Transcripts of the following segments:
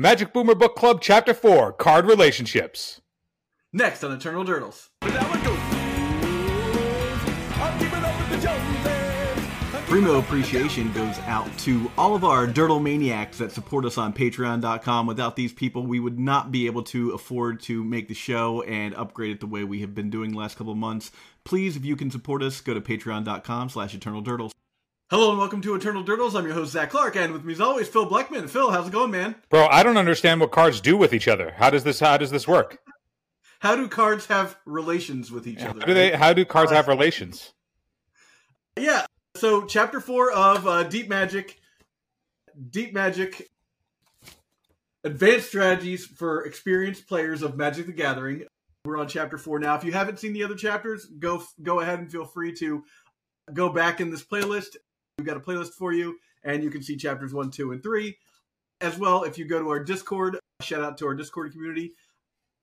Magic Boomer Book Club, Chapter 4 Card Relationships. Next on Eternal Durdles. Primo appreciation goes out to all of our Durdle maniacs that support us on patreon.com. Without these people, we would not be able to afford to make the show and upgrade it the way we have been doing the last couple of months. Please, if you can support us, go to patreon.com slash eternal durdles. Hello and welcome to Eternal Durdles. I'm your host, Zach Clark, and with me as always, Phil Blackman. Phil, how's it going, man? Bro, I don't understand what cards do with each other. How does this how does this work? How do cards have relations with each How other? do they how do cards have relations? Yeah. So, chapter four of uh, Deep Magic, Deep Magic, advanced strategies for experienced players of Magic: The Gathering. We're on chapter four now. If you haven't seen the other chapters, go go ahead and feel free to go back in this playlist. We've got a playlist for you, and you can see chapters one, two, and three. As well, if you go to our Discord, shout out to our Discord community.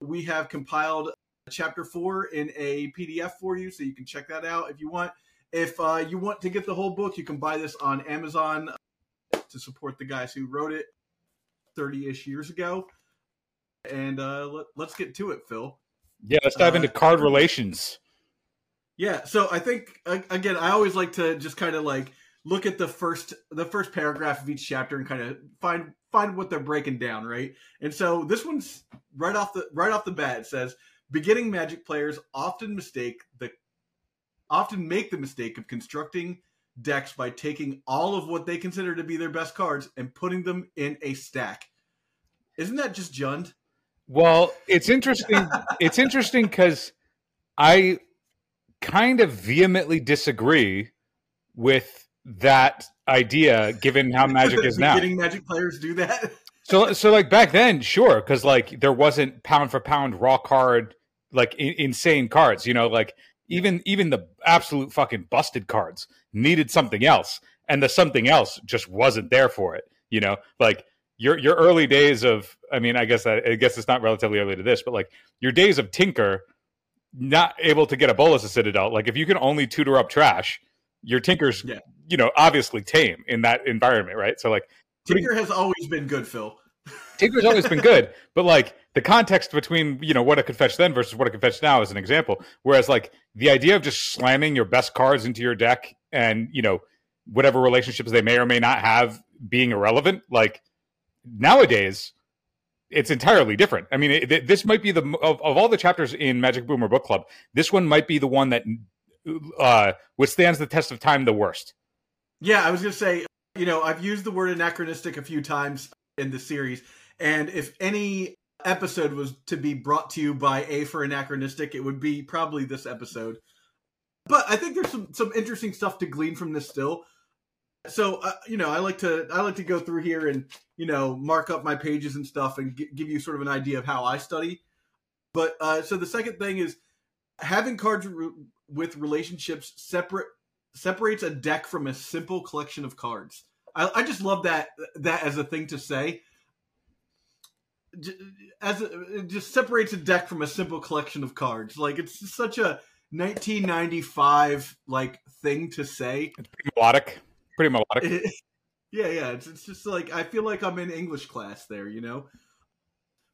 We have compiled chapter four in a PDF for you, so you can check that out if you want. If uh, you want to get the whole book, you can buy this on Amazon to support the guys who wrote it 30 ish years ago. And uh, let, let's get to it, Phil. Yeah, let's dive Uh, into card relations. Yeah, so I think again, I always like to just kind of like look at the first the first paragraph of each chapter and kind of find find what they're breaking down, right? And so this one's right off the right off the bat. It says beginning Magic players often mistake the often make the mistake of constructing decks by taking all of what they consider to be their best cards and putting them in a stack. Isn't that just Jund? Well, it's interesting. it's interesting because I kind of vehemently disagree with that idea, given how Magic is now. Getting Magic players do that. So, so like back then, sure, because like there wasn't pound for pound raw card, like insane cards. You know, like even even the absolute fucking busted cards needed something else, and the something else just wasn't there for it. You know, like your your early days of, I mean, I guess that I guess it's not relatively early to this, but like your days of Tinker, not able to get a Bolas's Citadel. Like if you can only tutor up trash, your Tinker's, Yeah. You know, obviously tame in that environment, right? So like Tinker has always been good, Phil. Tinker's always been good, but like the context between you know what it could fetch then versus what it could fetch now is an example. Whereas like the idea of just slamming your best cards into your deck and you know whatever relationships they may or may not have being irrelevant, like nowadays it's entirely different. I mean, it, this might be the of, of all the chapters in Magic Boomer Book Club, this one might be the one that uh, withstands the test of time the worst. Yeah, I was gonna say, you know, I've used the word anachronistic a few times in the series, and if any episode was to be brought to you by A for anachronistic, it would be probably this episode. But I think there's some some interesting stuff to glean from this still. So uh, you know, I like to I like to go through here and you know mark up my pages and stuff and gi- give you sort of an idea of how I study. But uh, so the second thing is having cards re- with relationships separate separates a deck from a simple collection of cards. I, I just love that that as a thing to say. As a, it just separates a deck from a simple collection of cards. Like it's just such a 1995 like thing to say. Pretty melodic, pretty melodic. yeah, yeah. It's, it's just like I feel like I'm in English class there, you know.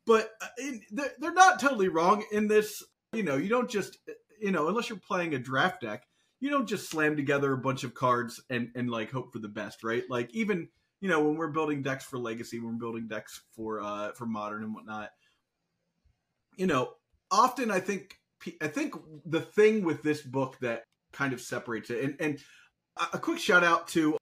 But uh, in, they're, they're not totally wrong in this. You know, you don't just you know unless you're playing a draft deck, you don't just slam together a bunch of cards and and like hope for the best, right? Like even you know when we're building decks for Legacy, when we're building decks for uh for Modern and whatnot. You know, often I think I think the thing with this book that kind of separates it, and and a- quick shout out to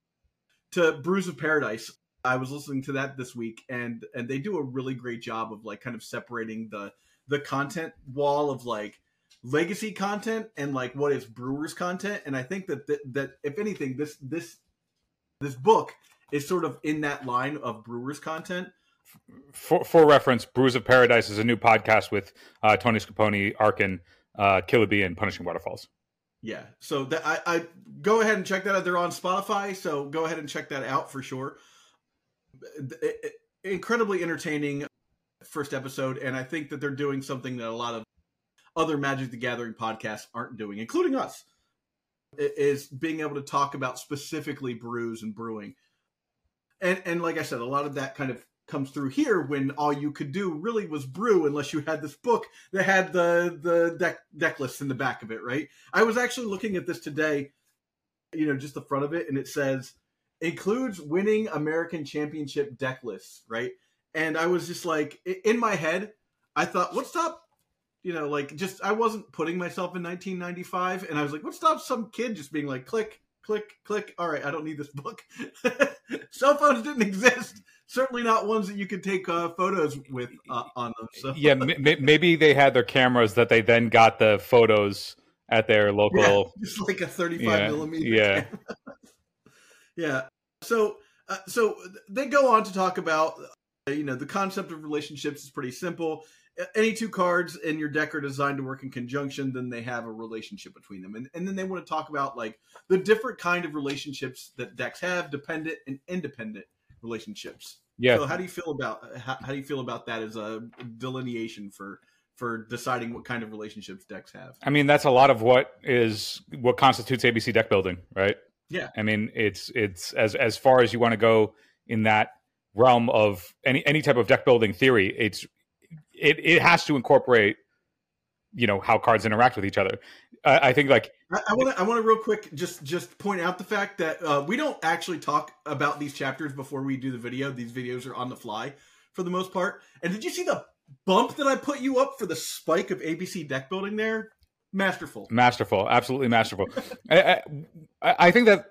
to Brews of Paradise. I was listening to that this week, and and they do a really great job of like kind of separating the the content wall of like legacy content and like what is Brewers content. And I think that that, that if anything, this this this book is sort of in that line of Brewers content. for, for reference, Brews of Paradise is a new podcast with uh, Tony Scapone, Arkin, uh, Killaby, and Punishing Waterfalls. Yeah, so that I, I go ahead and check that out. They're on Spotify, so go ahead and check that out for sure. It- it- incredibly entertaining first episode, and I think that they're doing something that a lot of other Magic the Gathering podcasts aren't doing, including us. Is being able to talk about specifically brews and brewing, and and like I said, a lot of that kind of comes through here when all you could do really was brew unless you had this book that had the the deck deck list in the back of it right? I was actually looking at this today you know just the front of it and it says includes winning american championship deck lists right? And i was just like in my head i thought what's stop you know like just i wasn't putting myself in 1995 and i was like what stops some kid just being like click click click all right i don't need this book cell phones didn't exist certainly not ones that you could take uh, photos with uh, on them. So. Yeah, m- maybe they had their cameras that they then got the photos at their local. Yeah, just like a thirty-five yeah, millimeter. Yeah, yeah. So, uh, so they go on to talk about, uh, you know, the concept of relationships is pretty simple. Any two cards in your deck are designed to work in conjunction, then they have a relationship between them, and and then they want to talk about like the different kind of relationships that decks have, dependent and independent relationships. Yeah. So how do you feel about how, how do you feel about that as a delineation for for deciding what kind of relationships decks have? I mean, that's a lot of what is what constitutes ABC deck building, right? Yeah. I mean, it's it's as as far as you want to go in that realm of any any type of deck building theory, it's it it has to incorporate you know how cards interact with each other. I, I think like I want to I want to real quick just just point out the fact that uh, we don't actually talk about these chapters before we do the video. These videos are on the fly for the most part. And did you see the bump that I put you up for the spike of ABC deck building there? Masterful, masterful, absolutely masterful. I, I I think that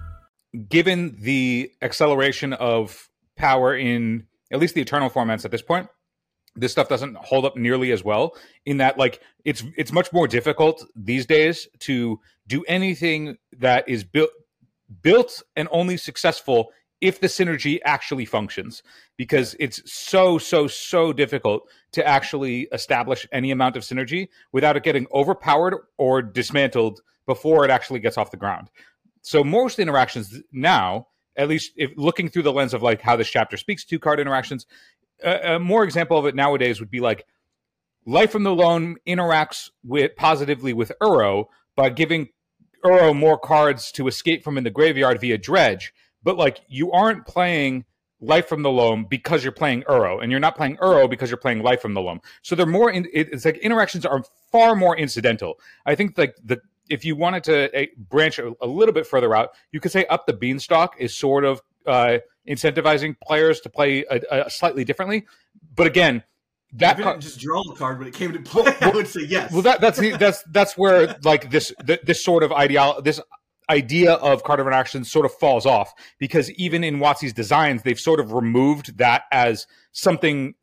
given the acceleration of power in at least the eternal formats at this point this stuff doesn't hold up nearly as well in that like it's it's much more difficult these days to do anything that is built built and only successful if the synergy actually functions because it's so so so difficult to actually establish any amount of synergy without it getting overpowered or dismantled before it actually gets off the ground so most interactions now, at least if looking through the lens of like how this chapter speaks to card interactions, a, a more example of it nowadays would be like Life from the Loam interacts with positively with Uro by giving Uro more cards to escape from in the graveyard via dredge. But like you aren't playing Life from the Loam because you're playing Uro, and you're not playing Uro because you're playing Life from the Loam. So they're more. In, it's like interactions are far more incidental. I think like the if you wanted to eh, branch a, little bit further out, you could say up the beanstalk is sort of uh, incentivizing players to play a, a slightly differently. But again, that card, just draw the card when it came to play. I would say yes. Well, that, that's that's that's where like this this sort of ideal this idea of card of action sort of falls off because even in WotC's designs, they've sort of removed that as something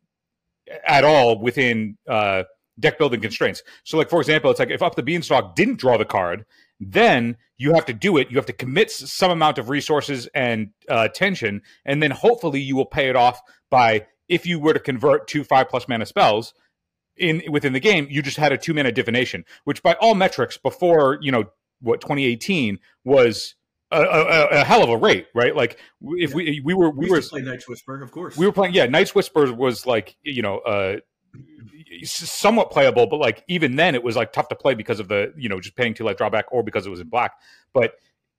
at all within. Uh, deck building constraints. So, like for example, it's like if Up the Beanstalk didn't draw the card, then you have to do it. You have to commit some amount of resources and uh, attention, and then hopefully you will pay it off by if you were to convert two five plus mana spells in within the game. You just had a two mana divination, which by all metrics before you know what 2018 was. A, a, a, hell of a rate, right? Like if yeah. we we were we, we were playing Night's Whisper, of course. We were playing, yeah. Night's Whisper was like you know uh, somewhat playable, but like even then it was like tough to play because of the you know just paying two life drawback or because it was in black. But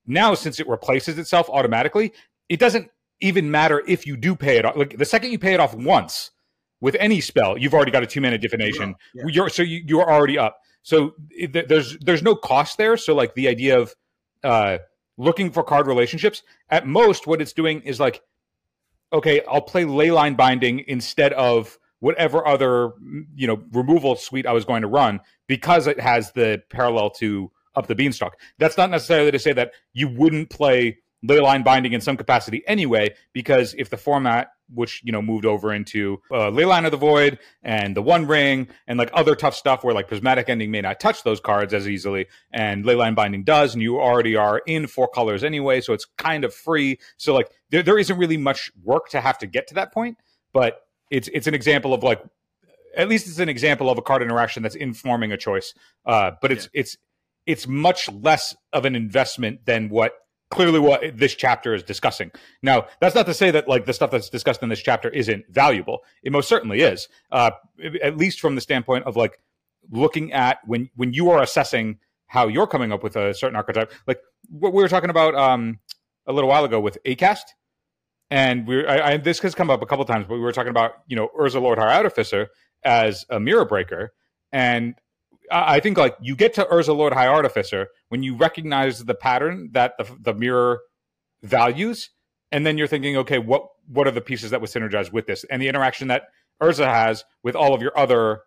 now since it replaces itself automatically, it doesn't even matter if you do pay it off. Like the second you pay it off once with any spell, you've already got a two mana divination. Yeah. You're so you, you're already up. So it, there's there's no cost there. So like the idea of uh, looking for card relationships at most, what it's doing is like, okay, I'll play leyline binding instead of whatever other you know removal suite I was going to run because it has the parallel to up the beanstalk. That's not necessarily to say that you wouldn't play leyline binding in some capacity anyway, because if the format which you know moved over into uh, leyline of the void and the one ring and like other tough stuff where like prismatic ending may not touch those cards as easily and leyline binding does and you already are in four colors anyway so it's kind of free so like there, there isn't really much work to have to get to that point but it's it's an example of like at least it's an example of a card interaction that's informing a choice. Uh, but it's yeah. it's it's much less of an investment than what clearly what this chapter is discussing. Now, that's not to say that like the stuff that's discussed in this chapter isn't valuable. It most certainly is. Uh, at least from the standpoint of like looking at when when you are assessing how you're coming up with a certain archetype. Like what we were talking about um, a little while ago with 8-Cast. And we, I, I, this has come up a couple times, but we were talking about you know Urza Lord High Artificer as a mirror breaker, and I think like you get to Urza Lord High Artificer when you recognize the pattern that the, the mirror values, and then you're thinking, okay, what what are the pieces that would synergize with this, and the interaction that Urza has with all of your other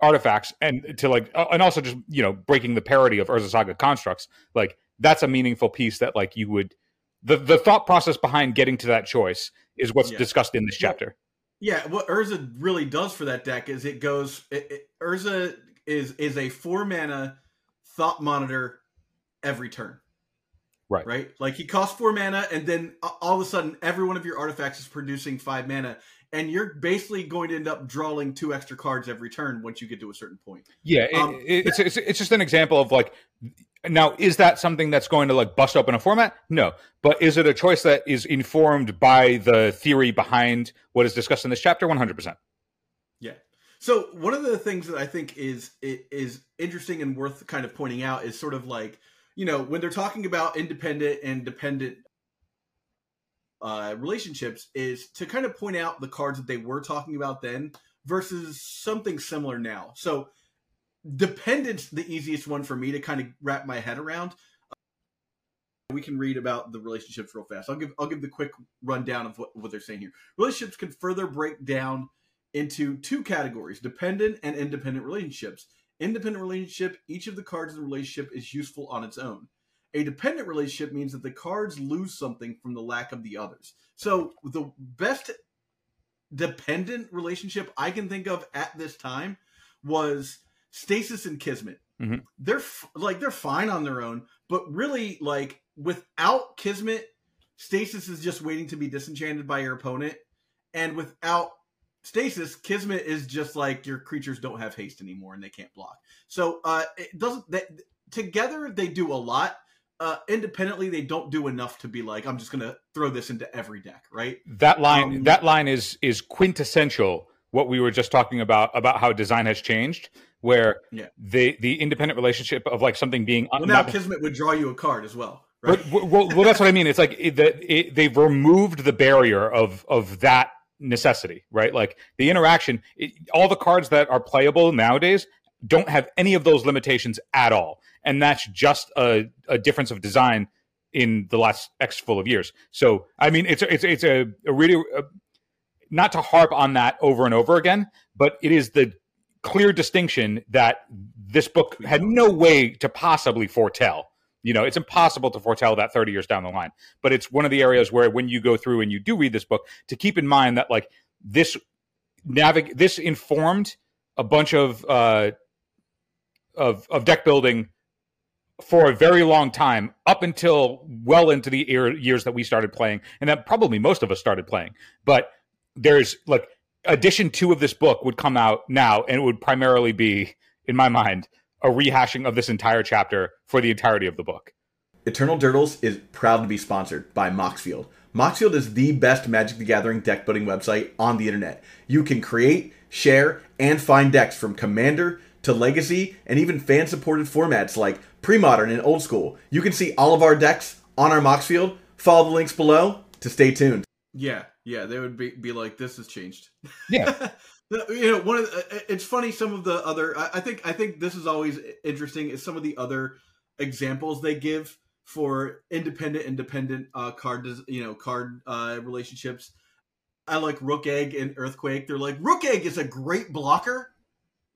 artifacts, and to like, and also just you know breaking the parity of Urza Saga constructs, like that's a meaningful piece that like you would the the thought process behind getting to that choice is what's yeah. discussed in this chapter. Yeah, what Urza really does for that deck is it goes. It, it, Urza is is a four mana thought monitor every turn. Right. Right. Like he costs four mana, and then all of a sudden, every one of your artifacts is producing five mana, and you're basically going to end up drawing two extra cards every turn once you get to a certain point. Yeah, um, it, it's, it's it's just an example of like now is that something that's going to like bust open a format? No, but is it a choice that is informed by the theory behind what is discussed in this chapter? One hundred percent. Yeah. So one of the things that I think is is interesting and worth kind of pointing out is sort of like you know when they're talking about independent and dependent uh, relationships is to kind of point out the cards that they were talking about then versus something similar now. So dependence the easiest one for me to kind of wrap my head around. we can read about the relationships real fast. I'll give I'll give the quick rundown of what, what they're saying here. Relationships can further break down into two categories dependent and independent relationships. Independent relationship, each of the cards in the relationship is useful on its own. A dependent relationship means that the cards lose something from the lack of the others. So the best dependent relationship I can think of at this time was Stasis and Kismet. Mm-hmm. They're like they're fine on their own, but really like without Kismet, Stasis is just waiting to be disenchanted by your opponent, and without stasis kismet is just like your creatures don't have haste anymore and they can't block so uh it doesn't that together they do a lot uh independently they don't do enough to be like i'm just gonna throw this into every deck right that line um, that line is is quintessential what we were just talking about about how design has changed where yeah. the the independent relationship of like something being well, now kismet would draw you a card as well right? But, well, well, that's what I mean. It's like it, it, they've removed the barrier of of that necessity, right? Like the interaction, it, all the cards that are playable nowadays don't have any of those limitations at all. And that's just a, a difference of design in the last X full of years. So, I mean, it's, it's, it's a, a really, a, not to harp on that over and over again, but it is the clear distinction that this book had no way to possibly foretell you know, it's impossible to foretell that 30 years down the line. But it's one of the areas where when you go through and you do read this book, to keep in mind that like this navig this informed a bunch of uh of of deck building for a very long time up until well into the years that we started playing and that probably most of us started playing but there's like edition 2 of this book would come out now and it would primarily be in my mind a rehashing of this entire chapter for the entirety of the book. Eternal Durdles is proud to be sponsored by Moxfield. Moxfield is the best Magic the Gathering deck building website on the internet. You can create, share, and find decks from Commander to Legacy and even fan supported formats like pre modern and old school. You can see all of our decks on our Moxfield. Follow the links below to stay tuned. Yeah, yeah, they would be, be like, this has changed. Yeah. you know one of the, it's funny some of the other I, think i think this is always interesting is some of the other examples they give for independent independent uh card you know card uh relationships i like Rukh Egg and earthquake they're like Rukh Egg is a great blocker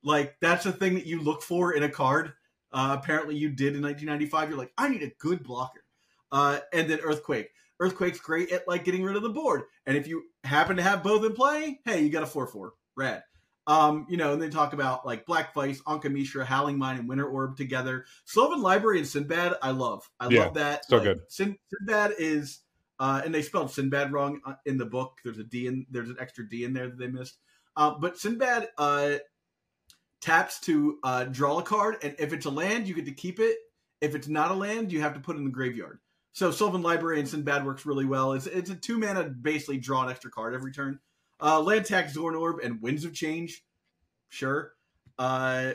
like that's a thing that you look for in a card uh apparently you did in 1995 you're like i need a good blocker uh and then earthquake earthquake's great at like getting rid of the board and if you happen to have both in play hey you got a 4-4 Red. Um, you know, and they talk about like Black Vice, Ankh of Mishra, Howling Mine, and Winter Orb together. Sylvan Library and Sinbad, I love. I yeah, love that. So like, good. Sin- Sinbad is uh, and they spelled Sinbad wrong uh, in the book. There's a D in there's an extra D in there that they missed. Uh, but Sinbad uh, taps to uh, draw a card, and if it's a land, you get to keep it. If it's not a land, you have to put it in the graveyard. So Sylvan Library and Sinbad works really well. It's it's a two mana basically draw an extra card every turn. Uh, land tax Zuran Orb and Winds of Change, sure. Uh,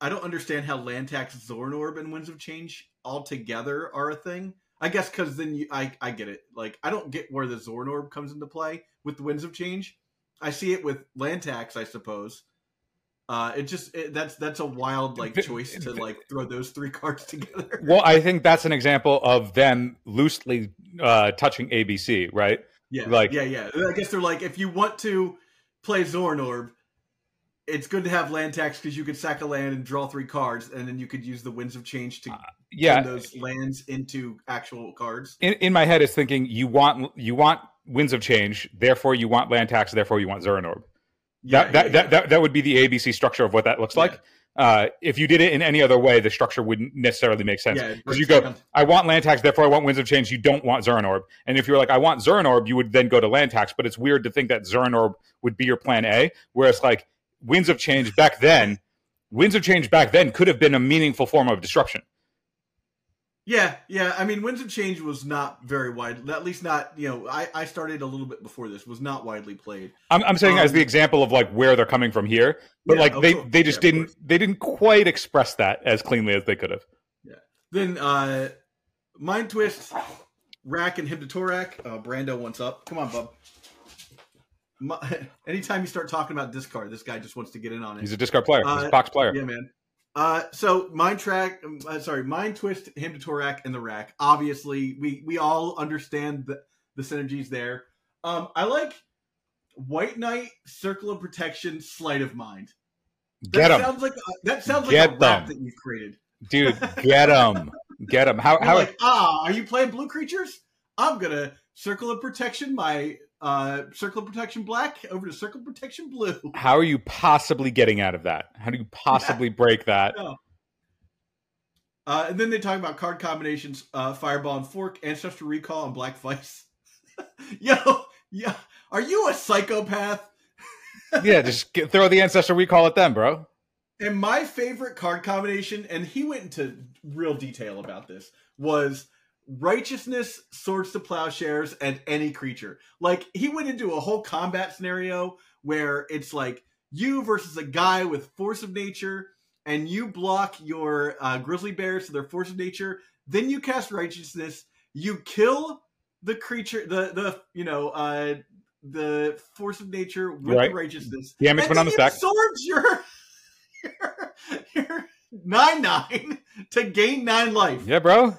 I don't understand how land tax Zuran Orb and Winds of Change all together are a thing. I guess because then you, I I get it. Like I don't get where the Zuran Orb comes into play with the Winds of Change. I see it with land tax, I suppose. Uh, it just it, that's that's a wild like choice to like throw those three cards together. Well, I think that's an example of them loosely uh, touching ABC, right? Yeah, Like- yeah, yeah. I guess they're like, if you want to play Zuran Orb, it's good to have land tax because you could sack a land and draw three cards, and then you could use the Winds of Change to turn Yeah. those lands into actual cards. In, in my head, is thinking you want you want winds of change, therefore you want land tax, therefore you want Zuran Orb. Yeah, that, that, yeah, that, that would be the ABC structure of what that looks like. Uh, if you did it in any other way, the structure wouldn't necessarily make sense. Yeah, Because you go. I want land tax, therefore I want winds of change. You don't want Zuran Orb. And if you're like, I want Zuran Orb, you would then go to land tax. But it's weird to think that Zuran Orb would be your plan A, whereas like winds of change back then, winds of change back then could have been a meaningful form of disruption. Yeah, yeah. I mean, Winds of Change was not very wide. At least not, you know, I, I started a little bit before this. Was not widely played. I'm, I'm saying as Um, the example of like where they're coming from here, but Yeah, like they course. they just Yeah, didn't they didn't quite express that as cleanly as they could have. Yeah. Then uh Mind Twist, Rack, and Hymn to Tourach. Uh, Brando wants up. Come on, bub. My, anytime you start talking about discard, this guy just wants to get in on it. He's a discard player. He's Uh, a box player. Yeah, man. Uh, so mind track, um, uh, sorry, mind twist, Hymn to Tourach and the rack. Obviously, we we all understand the the synergies there. Um, I like White Knight, Circle of Protection, Sleight of Mind. That Get him, sounds like a, that sounds like a rap that you've created. dude. Get him. Get him. How You're how like, ah, are you playing blue creatures? I'm gonna Circle of Protection my uh Circle Protection black over to Circle Protection blue. how are you possibly getting out of that? How do you possibly break that? No. Uh, and then they talk about card combinations: uh, Fireball and Fork, Ancestral Recall, and Black Vice. Yo, yeah, are you a psychopath? Yeah, just get, throw the Ancestral Recall at them, bro. And my favorite card combination, and he went into real detail about this, was Righteousness, Swords to Plowshares, and any creature. Like, he went into a whole combat scenario where it's like you versus a guy with Force of Nature, and you block your uh, Grizzly Bears to their Force of Nature. Then you cast Righteousness, you kill the creature, the, the you know, uh, the Force of Nature with Right. the Righteousness. Damage and went on the stack. absorbs your your, your nine nine to gain nine life. Yeah, bro.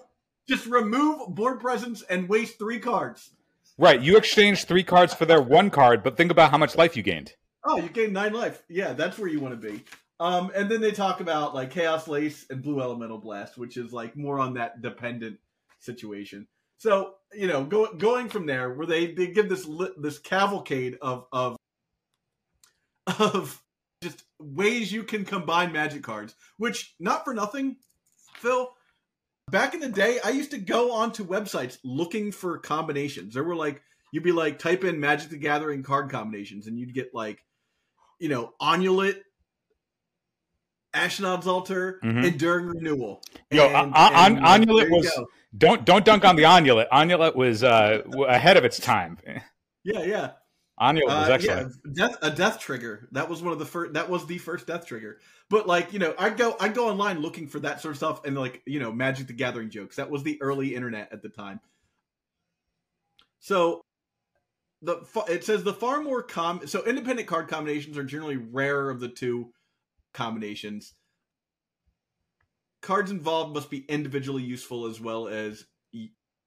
Just remove board presence and waste three cards. Right. You exchanged three cards for their one card, but think about how much life you gained. Oh, you gained nine life. Yeah, that's where you want to be. Um, and then they talk about like Chaoslace and Blue Elemental Blast, which is like more on that dependent situation. So you know, go, going from there, where they, they give this this cavalcade of of of just ways you can combine Magic cards, which not for nothing, Phil. Back in the day, I used to go onto websites looking for combinations. There were like you'd be like type in Magic the Gathering card combinations, and you'd get like you know Onulet, Ashnod's Altar, Mhm. Enduring Renewal. Yo, And- An- An- and, was- go. Don't don't dunk on the Onulet. Onulet was uh, ahead of its time. yeah, yeah. Onulet was Uh, excellent. yeah, death, a death trigger. That was one of the first. That was the first death trigger. But like you know, I'd go, I'd go online looking for that sort of stuff, and like you know, Magic the Gathering jokes. That was the early internet at the time. So the it says the far more com. So independent card combinations are generally rarer of the two combinations. Cards involved must be individually useful as well as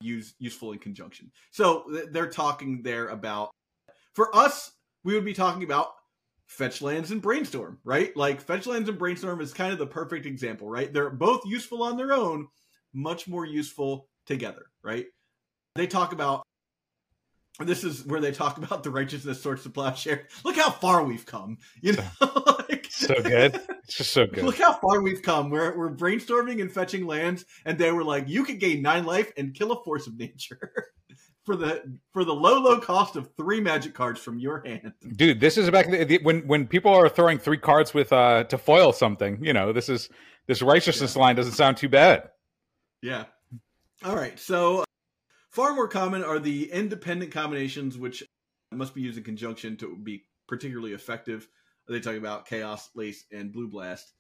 use useful in conjunction. So they're talking there about for us, we would be talking about fetch lands and brainstorm, right? Like fetch lands and brainstorm is kind of the perfect example, right? They're both useful on their own, much more useful together, right? They talk about this is where they talk about the righteousness Swords to Plowshare. Look how far we've come, you know. like, So good. It's just so good. Look how far we've come. We're we're brainstorming and fetching lands, and they were like, you could gain nine life and kill a force of nature. for the for the low low cost of three magic cards from your hand. Dude, this is back the, when when people are throwing three cards with uh to foil something. You know, this is this righteousness line doesn't sound too bad. Yeah. All right. So far more common are the independent combinations, which must be used in conjunction to be particularly effective. They talk about chaos, lace, and blue blast.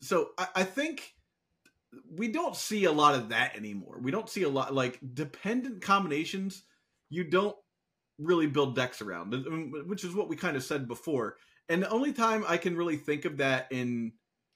So I, I think we don't see a lot of that anymore. We don't see a lot like dependent combinations. You don't really build decks around, which is what we kind of said before. And the only time I can really think of that in,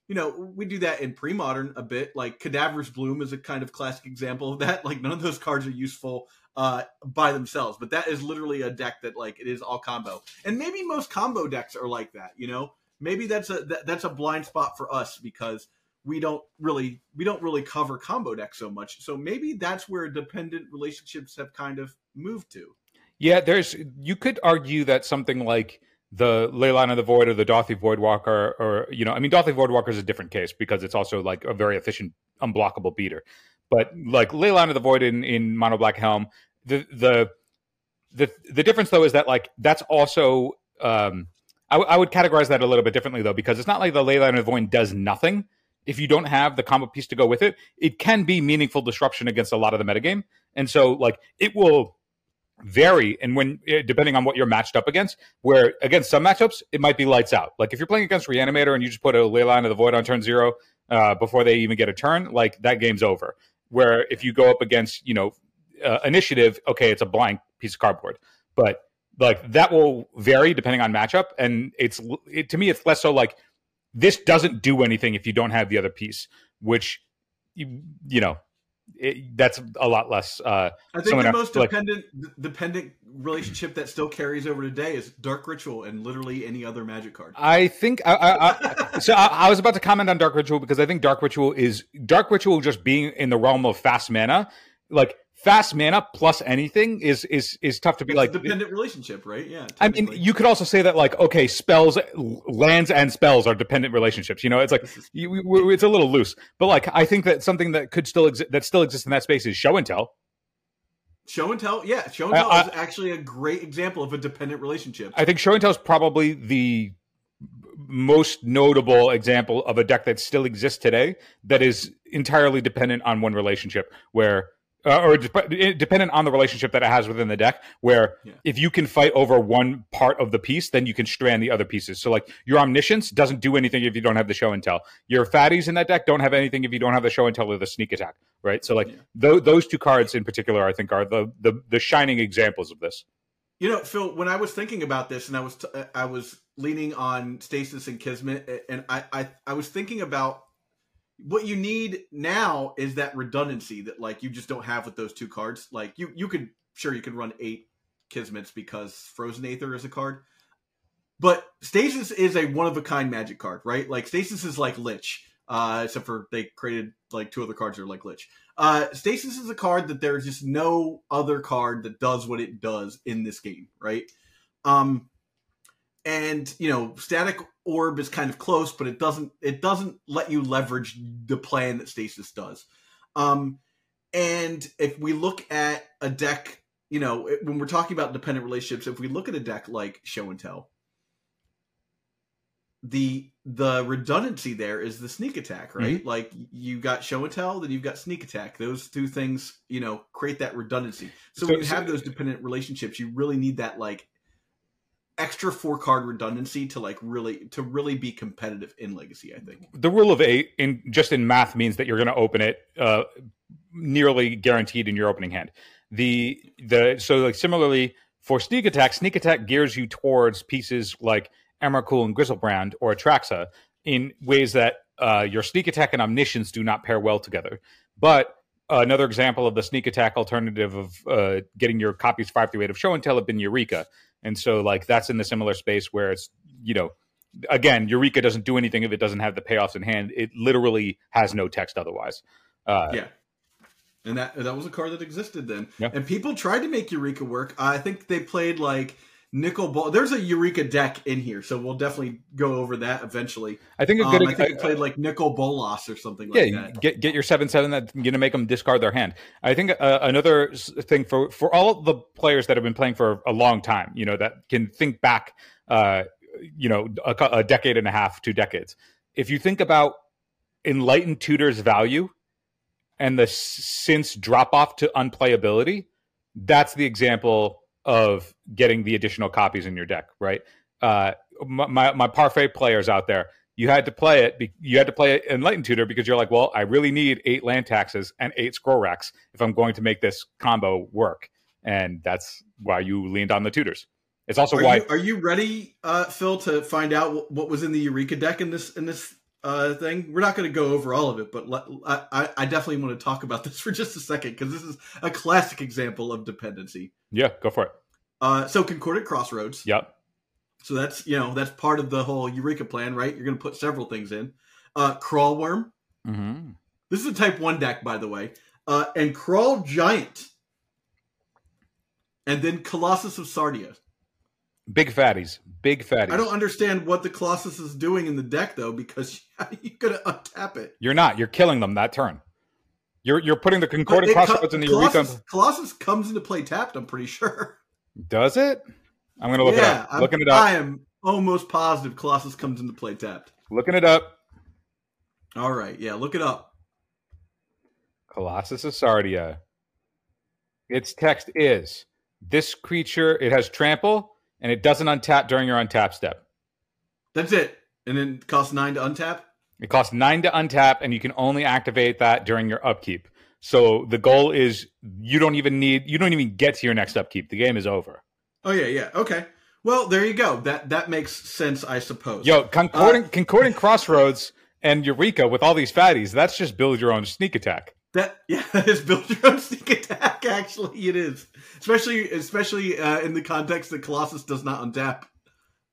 you know, we do that in pre-modern a bit. Like Cadaverous Bloom is a kind of classic example of that. Like none of those cards are useful uh, by themselves, but that is literally a deck that like it is all combo. And maybe most combo decks are like that. You know, maybe that's a that, that's a blind spot for us because we don't really we don't really cover combo decks so much. So maybe that's where dependent relationships have kind of moved to. Yeah, there's you could argue that something like the Leyline of the Void or the Dauthi Voidwalker, or you know, I mean, Dauthi Voidwalker is a different case because it's also like a very efficient, unblockable beater. But like Leyline of the Void in in Mono Black Helm, the the the the difference though is that like that's also um, I, w- I would categorize that a little bit differently though because it's not like the Leyline of the Void does nothing if you don't have the combo piece to go with it, it can be meaningful disruption against a lot of the metagame. And so, like, it will vary and when eh, depending on what you're matched up against where against some matchups it might be lights out. Like if you're playing against reanimator and you just put a Leyline of the void on turn zero uh, before they even get a turn like that game's over. Where if you go up against you know uh, initiative okay it's a blank piece of cardboard. But like that will vary depending on matchup. And it's it, to me it's less so like this doesn't do anything if you don't have the other piece, which you, you know it, that's a lot less. Uh, I think the most like, dependent dependent relationship that still carries over today is Dark Ritual and literally any other Magic card. I think I, I, I so I, was about to comment on Dark Ritual because I think Dark Ritual is Dark Ritual just being in the realm of fast mana. Like fast mana plus anything is is is tough to be it's like dependent relationship, right? Yeah. I mean, you could also say that like okay, spells, lands, and spells are dependent relationships. You know, it's like you, it's a little loose, but like I think that something that could still exist that still exists in that space is show and tell. Show and tell, yeah, show and tell I, I, is actually a great example of a dependent relationship. I think show and tell is probably the most notable example of a deck that still exists today that is entirely dependent on one relationship where uh, or de- dependent on the relationship that it has within the deck. Where yeah. if you can fight over one part of the piece, then you can strand the other pieces. So like your omniscience doesn't do anything if you don't have the show and tell. Your fatties in that deck don't have anything if you don't have the show and tell or the sneak attack. Right. So like yeah. th- those two cards in particular, I think are the, the the shining examples of this. You know, Phil, when I was thinking about this, and I was t- I was leaning on Stasis and Kismet, and I, I I was thinking about what you need now is that redundancy that like you just don't have with those two cards. Like you you could sure you could run eight Kismets because Frozen Aether is a card. But Stasis is a one of a kind magic card, right? Like Stasis is like Lich. Uh, except for they created like two other cards that are like Lich. Uh, Stasis is a card that there's just no other card that does what it does in this game, right? Um, and you know static orb is kind of close but it doesn't it doesn't let you leverage the plan that stasis does. Um and if we look at a deck you know when we're talking about dependent relationships if we look at a deck like show and tell the the redundancy there is the sneak attack right? Mm-hmm. like you got show and tell then you've got sneak attack. Those two things you know create that redundancy. So, so when you have those dependent relationships you really need that like extra four card redundancy to like really to really be competitive in legacy i think. The rule of eight in just in math means that you're going to open it uh nearly guaranteed in your opening hand. The the so like similarly for sneak attack sneak attack gears you towards pieces like Emrakul and Griselbrand or Atraxa in ways that uh, your sneak attack and omniscience do not pair well together. But another example of the sneak attack alternative of uh, getting your copies five through eight of show and tell have been Eureka. And so like that's in the similar space where it's you know again Eureka doesn't do anything if it doesn't have the payoffs in hand. It literally has no text otherwise. Uh, yeah. And that that was a card that existed then. Yeah. And people tried to make Eureka work. I think they played like Nicol Bol. There's a Eureka deck in here, so we'll definitely go over that eventually. I think a Um, good. I think it played like Nicol Bolas or something yeah, like get get your seven seven that's going to make them discard their hand. I think uh, another thing for for all the players that have been playing for a long time, you know, that can think back, uh, you know, a, a decade and a half, two decades. If you think about enlightened tutors value and the since drop off to unplayability, that's the example of getting the additional copies in your deck, right? Uh, my, my parfait players out there, you had to play it. be- You had to play it Enlightened Tutor because you're like, well, I really need eight land taxes and eight scroll racks if I'm going to make this combo work, and that's why you leaned on the tutors. It's also Are why you, are you ready, uh, Phil, to find out what, what was in the Eureka deck in this in this uh, thing? We're not going to go over all of it, but let, I, I- definitely want to talk about this for just a second because this is a classic example of dependency. yeah, go for it. Uh, so Concordant Crossroads. Yep. So that's you know that's part of the whole Eureka plan, right? You're going to put several things in. Uh, Craw Wurm. Mm-hmm. This is a Type One deck, by the way. Uh, and Craw Giant. And then Colossus of Sardia. Big fatties, big fatties. I don't understand what the Colossus is doing in the deck though, because how are you gonna untap it? You're not. You're killing them that turn. You're you're putting the concordant crossroads in the Eureka. Colossus, Colossus comes into play tapped. I'm pretty sure. Does it? I'm gonna look yeah, it up. I'm- Looking it up. I am almost positive Colossus comes into play tapped. Looking it up. All right, yeah, look it up. Colossus of Sardia. Its text is this creature, it has trample and it doesn't untap during your untap step. That's it. And then it costs nine to untap. It costs nine to untap, and you can only activate that during your upkeep. So the goal is you don't even need you don't even get to your next upkeep. The game is over. Oh yeah, yeah. Okay. Well, there you go. That that makes sense, I suppose. Yo, concordant uh, concordant crossroads and Eureka with all these fatties, that's just build your own sneak attack. That yeah, that is build your own sneak attack. Actually, it is, especially especially uh, in the context that Colossus does not untap.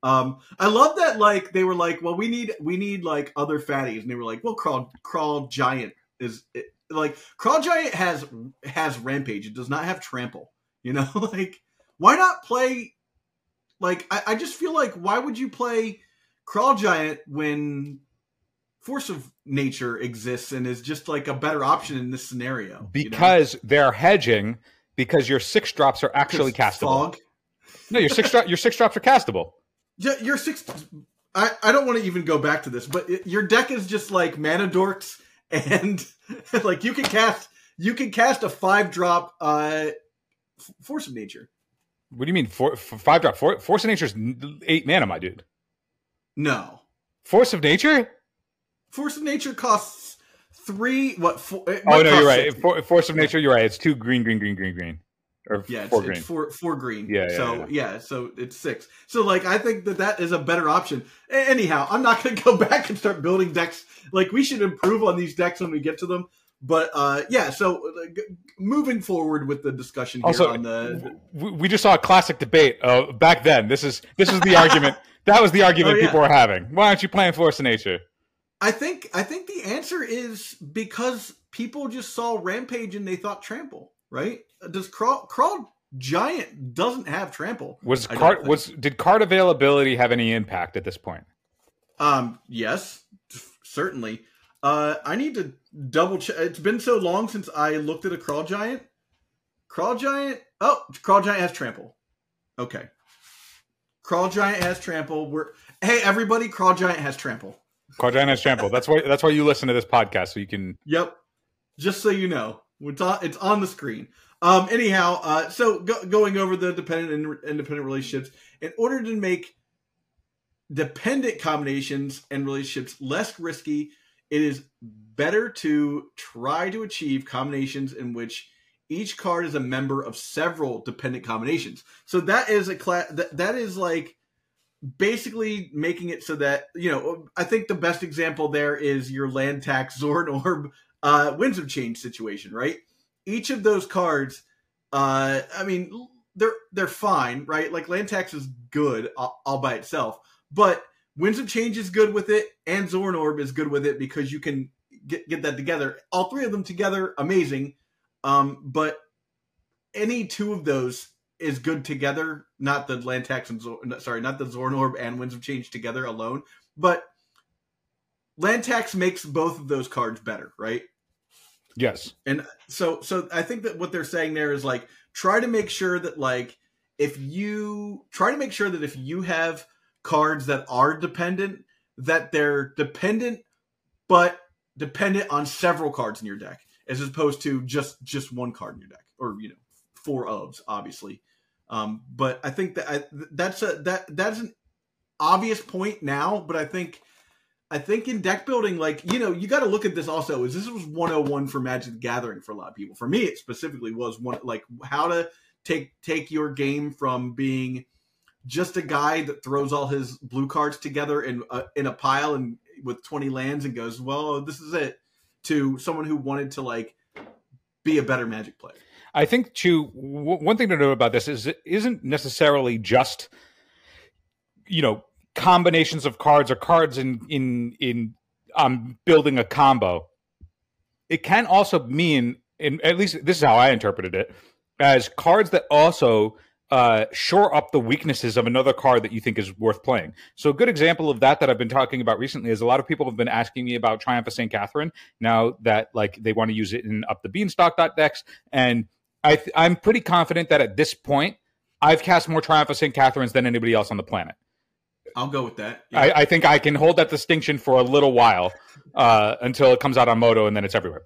Um, I love that. Like they were like, well, we need we need like other fatties, and they were like, well, crawl craw giant is it, like craw giant has has rampage. It does not have trample. You know, like why not play? Like I, I just feel like why would you play craw giant when force of nature exists and is just like a better option in this scenario you know? Because they're hedging because your six drops are actually castable. fog No, your six dro- your six drops are castable. Yeah, your six I, I don't want to even go back to this but it, your deck is just like mana dorks and like you can cast you can cast a five drop uh f- force of nature What do you mean? Four, f- five drop. Four, Force of nature is eight mana, my dude. no Force of Nature? Force of nature costs three what four, Oh no, you're right. For, Force of Nature, you're right. It's two green, green, green, green, green, or Yeah, it's, four it's green. four four green. Yeah, yeah, so yeah. yeah. so it's six. So like, I think that that is a better option. Anyhow, I'm not going to go back and start building decks. Like we should improve on these decks when we get to them. But uh yeah, so uh, moving forward with the discussion here Also, on the we we just saw a classic debate uh, back then. This is this is the argument. That was the argument Oh, yeah. people were having. Why aren't you playing Force of Nature? I think I think the answer is because people just saw Rampage and they thought Trample, right? Does crawl craw giant doesn't have Trample? Was card was did card availability have any impact at this point? Um, yes, certainly. Uh, I need to double check. It's been so long since I looked at a craw giant. Craw giant. Oh, craw giant has trample. Okay. Craw giant has trample. We're hey everybody. Craw giant has trample. Has trample. That's why that's why you listen to this podcast so you can. Yep. Just so you know, it's on, it's on the screen. Um. Anyhow, uh, so go, going over the dependent and independent relationships in order to make dependent combinations and relationships less risky, it is better to try to achieve combinations in which each card is a member of several dependent combinations. So that is a class that, that is like basically making it so that you know I think the best example there is your land tax Zuran Orb uh winds of change situation, right? Each of those cards uh I mean they're they're fine, right? Like land tax is good all, all by itself, but Winds of Change is good with it, and Zuran Orb is good with it because you can get get that together. All three of them together, amazing. Um, but any two of those is good together. Not the Land Tax and Zor- sorry, not the Zuran Orb and Winds of Change together alone, but Land Tax makes both of those cards better, right? Yes. And so so I think that what they're saying there is like try to make sure that like if you try to make sure that if you have cards that are dependent that they're dependent but dependent on several cards in your deck as opposed to just just one card in your deck or you know four ofs obviously um but i think that I, that's a that that's an obvious point now but i think I think in deck building, like you know, you got to look at this also. Is this was 101 for Magic the Gathering for a lot of people? For me, it specifically was one like how to take take your game from being just a guy that throws all his blue cards together in in a pile and with 20 lands and goes, well, this is it, to someone who wanted to like be a better Magic player. I think too. W- one thing to know about this is it isn't necessarily just you know combinations of cards or cards in in in um building a combo. It can also mean, in at least this is how I interpreted it, as cards that also uh, shore up the weaknesses of another card that you think is worth playing. So a good example of that that I've been talking about recently is a lot of people have been asking me about Triumph of St. Katherine now that like they want to use it in up the beanstalk decks, and I th- I'm pretty confident that at this point I've cast more Triumph of St. Katherine's than anybody else on the planet. I'll go with that. Yeah. I, I think I can hold that distinction for a little while uh, until it comes out on Moto and then it's everywhere.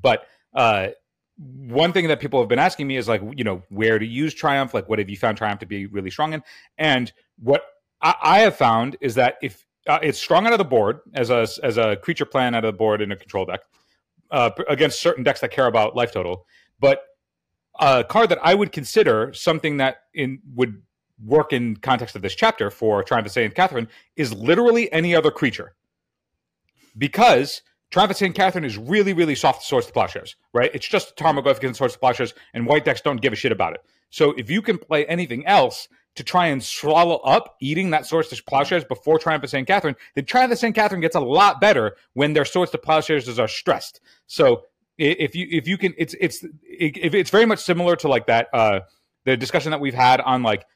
But uh, one thing that people have been asking me is like, you know, where to use Triumph? Like, what have you found Triumph to be really strong in? And what I, I have found is that if uh, it's strong out of the board as a as a creature plan out of the board in a control deck uh, against certain decks that care about life total, but a card that I would consider something that in would work in context of this chapter for Triumph of St. Katherine is literally any other creature. Because Triumph of St. Katherine is really, really soft to Swords to Plowshares, right? It's just Tarmogoyf against Swords to Plowshares, and white decks don't give a shit about it. So if you can play anything else to try and swallow up eating that Swords to Plowshares before Triumph of St. Katherine, then Triumph of St. Katherine gets a lot better when their Swords to Plowshares are stressed. So if you if you can, it's it's it, it's very much similar to like that uh the discussion that we've had on like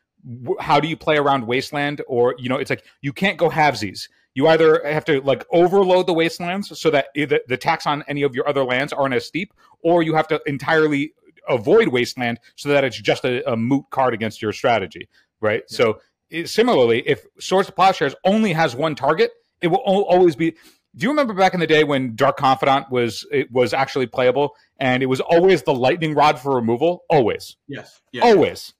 how do you play around wasteland or you know it's like you can't go halvesies you either have to like overload the wastelands so that the, the tax on any of your other lands aren't as steep or you have to entirely avoid wasteland so that it's just a, a moot card against your strategy right yeah. so it, similarly if swords to plowshares only has one target it will always be do you remember back in the day when dark confidant was it was actually playable and it was always the lightning rod for removal always yes yeah. always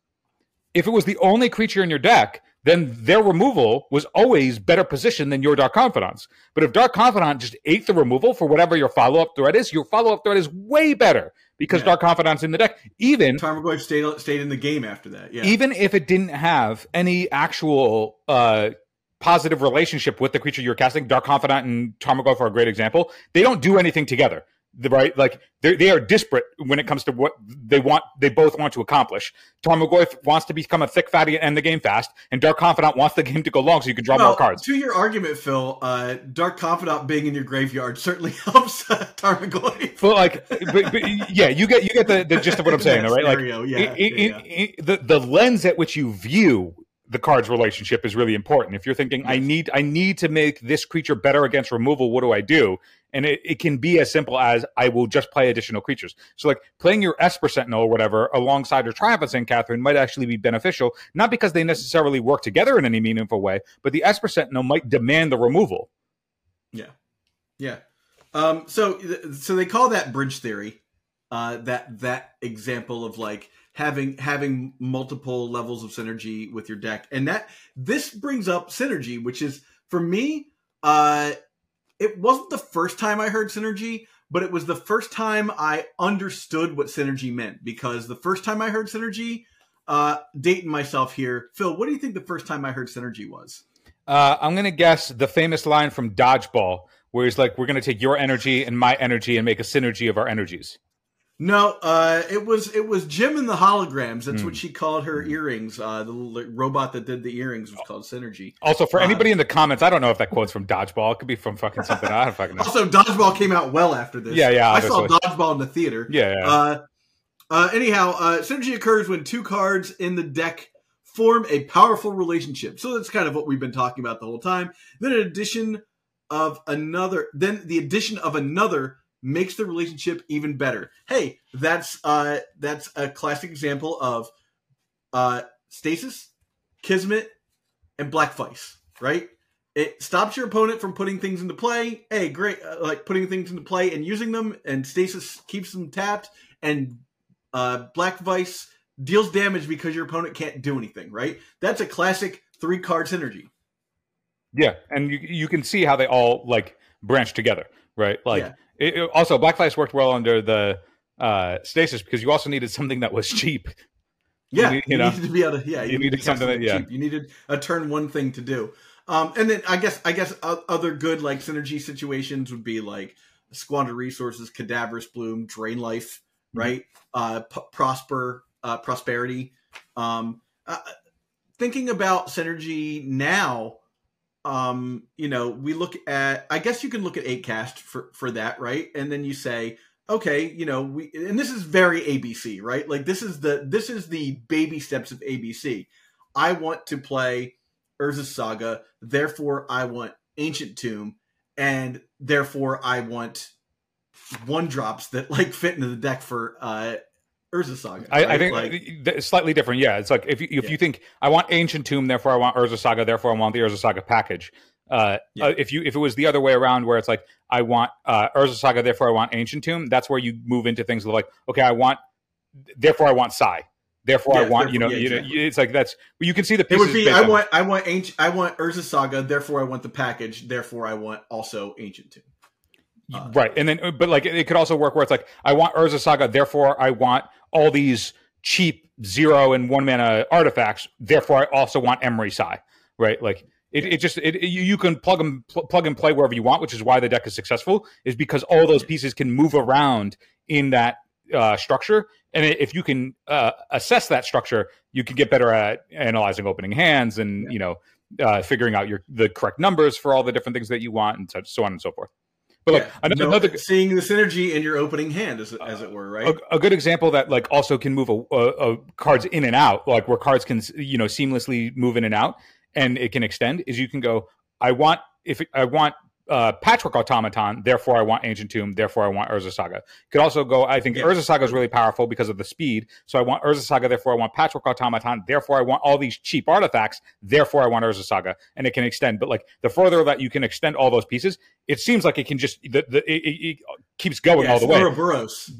if it was the only creature in your deck, then their removal was always better positioned than your Dark Confidants. But if Dark Confidant just ate the removal for whatever your follow up threat is, your follow up threat is way better because yeah. Dark Confidant's in the deck. Even Tarmogoyf stayed stayed in the game after that. Yeah. Even if it didn't have any actual uh, positive relationship with the creature you're casting, Dark Confidant and Tarmogoyf are a great example. They don't do anything together right like they are disparate when it comes to what they want they both want to accomplish Tarmogoyf wants to become a thick fatty and end the game fast and dark confidant wants the game to go long so you can draw well, more cards to your argument phil uh, dark confidant being in your graveyard certainly helps uh, Tarmogoyf. but like but, but, yeah you get you get the, the gist of what i'm saying right scenario, like yeah, in, yeah, yeah. In, the, the lens at which you view the cards relationship is really important. If you're thinking, yes. I need I need to make this creature better against removal, what do I do? And it, it can be as simple as I will just play additional creatures. So like playing your Esper Sentinel or whatever alongside your Triumph of St. Katherine might actually be beneficial, not because they necessarily work together in any meaningful way, but the Esper Sentinel might demand the removal. Yeah. Yeah. Um, so so they call that bridge theory. Uh, that that example of like having having multiple levels of synergy with your deck. And that this brings up synergy which is for me uh it wasn't the first time i heard synergy but it was the first time i understood what synergy meant. Because the first time i heard synergy uh dating myself here phil what do you think the first time i heard synergy was? Uh i'm gonna guess the famous line from dodgeball where he's like we're gonna take your energy and my energy and make a synergy of our energies no, uh, it was it was Jem and the Holograms. That's mm. what she called her earrings. Uh, the robot that did the earrings was called Synergy. Also, for uh, anybody in the comments, I don't know if that quote's from Dodgeball. It could be from fucking something. I don't fucking know. Also, Dodgeball came out well after this. Yeah, yeah. Obviously. I saw Dodgeball in the theater. Yeah, yeah. Uh, Uh, anyhow, uh, synergy occurs when two cards in the deck form a powerful relationship. So that's kind of what we've been talking about the whole time. Then, an addition of another, then the addition of another makes the relationship even better. Hey, that's uh, that's a classic example of uh, stasis, kismet, and black vice. Right? It stops your opponent from putting things into play. Hey, great! Uh, like putting things into play and using them, and stasis keeps them tapped, and uh, black vice deals damage because your opponent can't do anything. Right? That's a classic three card synergy. Yeah, and you you can see how they all like branch together, right? Like Yeah. It, it- also Black Vice worked well under the uh stasis because you also needed something that was cheap. Yeah, You you, need- you know, needed to be able to. Yeah, you needed to have something that- yeah. cheap. You needed a turn one thing to do. Um, and then I guess I guess other good like synergy situations would be like squandered resources, cadaverous bloom, drain life, Mm-hmm. right? Uh, p- prosper, uh, prosperity. Um, uh, thinking about synergy now, um, you know, we look at. I guess you can look at 8-Cast for for that, right? And then you say, okay, you know, we and this is very ABC, right? Like this is the this is the baby steps of ABC. I want to play Urza's Saga, therefore I want Ancient Tomb, and therefore I want one drops that like fit into the deck for uh Urza's Saga. I, I think like, th- it's slightly different. Yeah, it's like if you, if Yeah. you think I want Ancient Tomb, therefore I want Urza's Saga, therefore I want the Urza's Saga package. Uh, Yeah. uh, if you if it was the other way around, where it's like I want uh, Urza's Saga, therefore I want Ancient Tomb, that's where you move into things like okay, I want, therefore I want Sai, therefore I Yeah, want you know, yeah, you know, exactly. it's like that's you can see the it would be based I want I want ancient I want Urza's Saga, therefore I want the package, therefore I want also Ancient Tomb. Uh, right, and then but like it could also work where it's like I want Urza's Saga, therefore I want all these cheap zero and one mana artifacts, therefore I also want Emry Sai, right? Like it, it just it, you, you can plug them pl- plug and play wherever you want, which is why the deck is successful, is because all those pieces can move around in that uh, structure, and if you can uh, assess that structure, you can get better at analyzing opening hands and you know uh, figuring out your the correct numbers for all the different things that you want and such, so on and so forth. But like Yeah, another, no- another seeing the synergy in your opening hand, as, as it were, right? a, a good example that like also can move a, a, a cards in and out, like where cards can you know seamlessly move in and out, and it can extend. Is you can go, I want if I want uh, Patchwork Automaton, therefore I want Ancient Tomb, therefore I want Urza's Saga. Could also go, I think Yeah. Urza's Saga is really powerful because of the speed, so I want Urza's Saga, therefore I want Patchwork Automaton, therefore I want all these cheap artifacts, therefore I want Urza's Saga, and it can extend. But like the further that you can extend all those pieces, it seems like it can just the, the it, it, keeps going Yeah, all the way.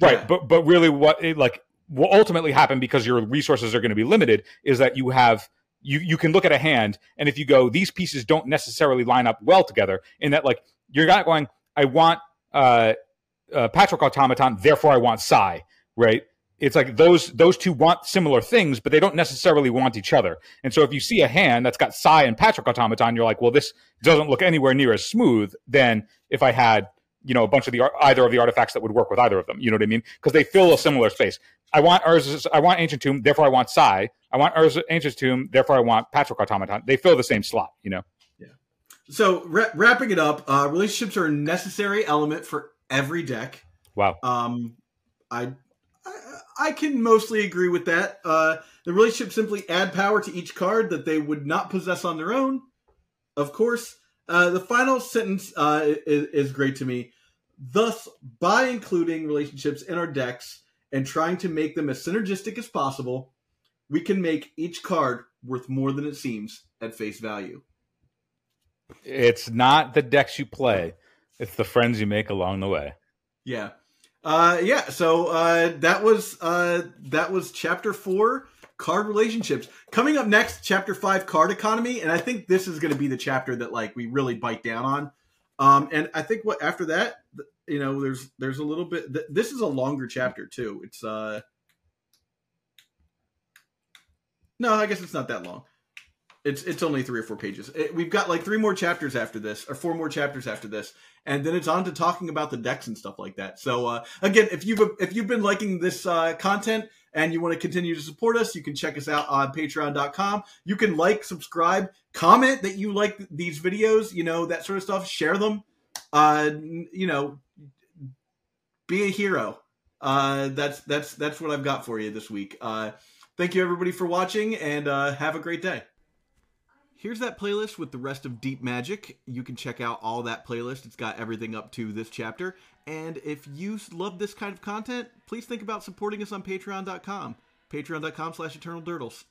Right, Yeah. but but really, what it, like will ultimately happen because your resources are going to be limited is that you have you you can look at a hand and if you go these pieces don't necessarily line up well together in that like you're not going I want uh, uh Patchwork Automaton therefore I want Sai right? It's like those those two want similar things but they don't necessarily want each other. And so if you see a hand that's got Sai and Patchwork Automaton you're like well this doesn't look anywhere near as smooth than if I had you know a bunch of the either of the artifacts that would work with either of them. You know what I mean? Because they fill a similar space. I want Urza's, I want Ancient Tomb, therefore I want Sai. I want Urza, Ancient Tomb, therefore I want Patchwork Automaton. They fill the same slot. You know? Yeah. So ra- wrapping it up, uh, relationships are a necessary element for every deck. Wow. Um, I, I I can mostly agree with that. Uh, the relationships simply add power to each card that they would not possess on their own. Of course, uh, the final sentence uh, is, is great to me. Thus, by including relationships in our decks and trying to make them as synergistic as possible, we can make each card worth more than it seems at face value. It's not the decks you play; it's the friends you make along the way. Yeah. Uh yeah, so uh that was uh that was chapter 4 card relationships. Coming up next chapter 5 card economy and I think this is going to be the chapter that like we really bite down on. Um and I think what after that you know there's there's a little bit th- this is a longer chapter too. It's uh No, I guess it's not that long. It's it's only 3 or 4 pages. It, we've got like 3 more chapters after this or 4 more chapters after this and then it's on to talking about the decks and stuff like that. So uh, again, if you've if you've been liking this uh, content and you want to continue to support us, you can check us out on Patreon.com. You can like, subscribe, comment that you like these videos, you know that sort of stuff. Share them. Uh, you know, be a hero. uh, that's that's that's what I've got for you this week. Uh, thank you everybody for watching, and uh, have a great day. Here's that playlist with the rest of Deep Magic. You can check out all that playlist. It's got everything up to this chapter. And if you love this kind of content, please think about supporting us on patreon.com. Patreon.com slash eternal durdles.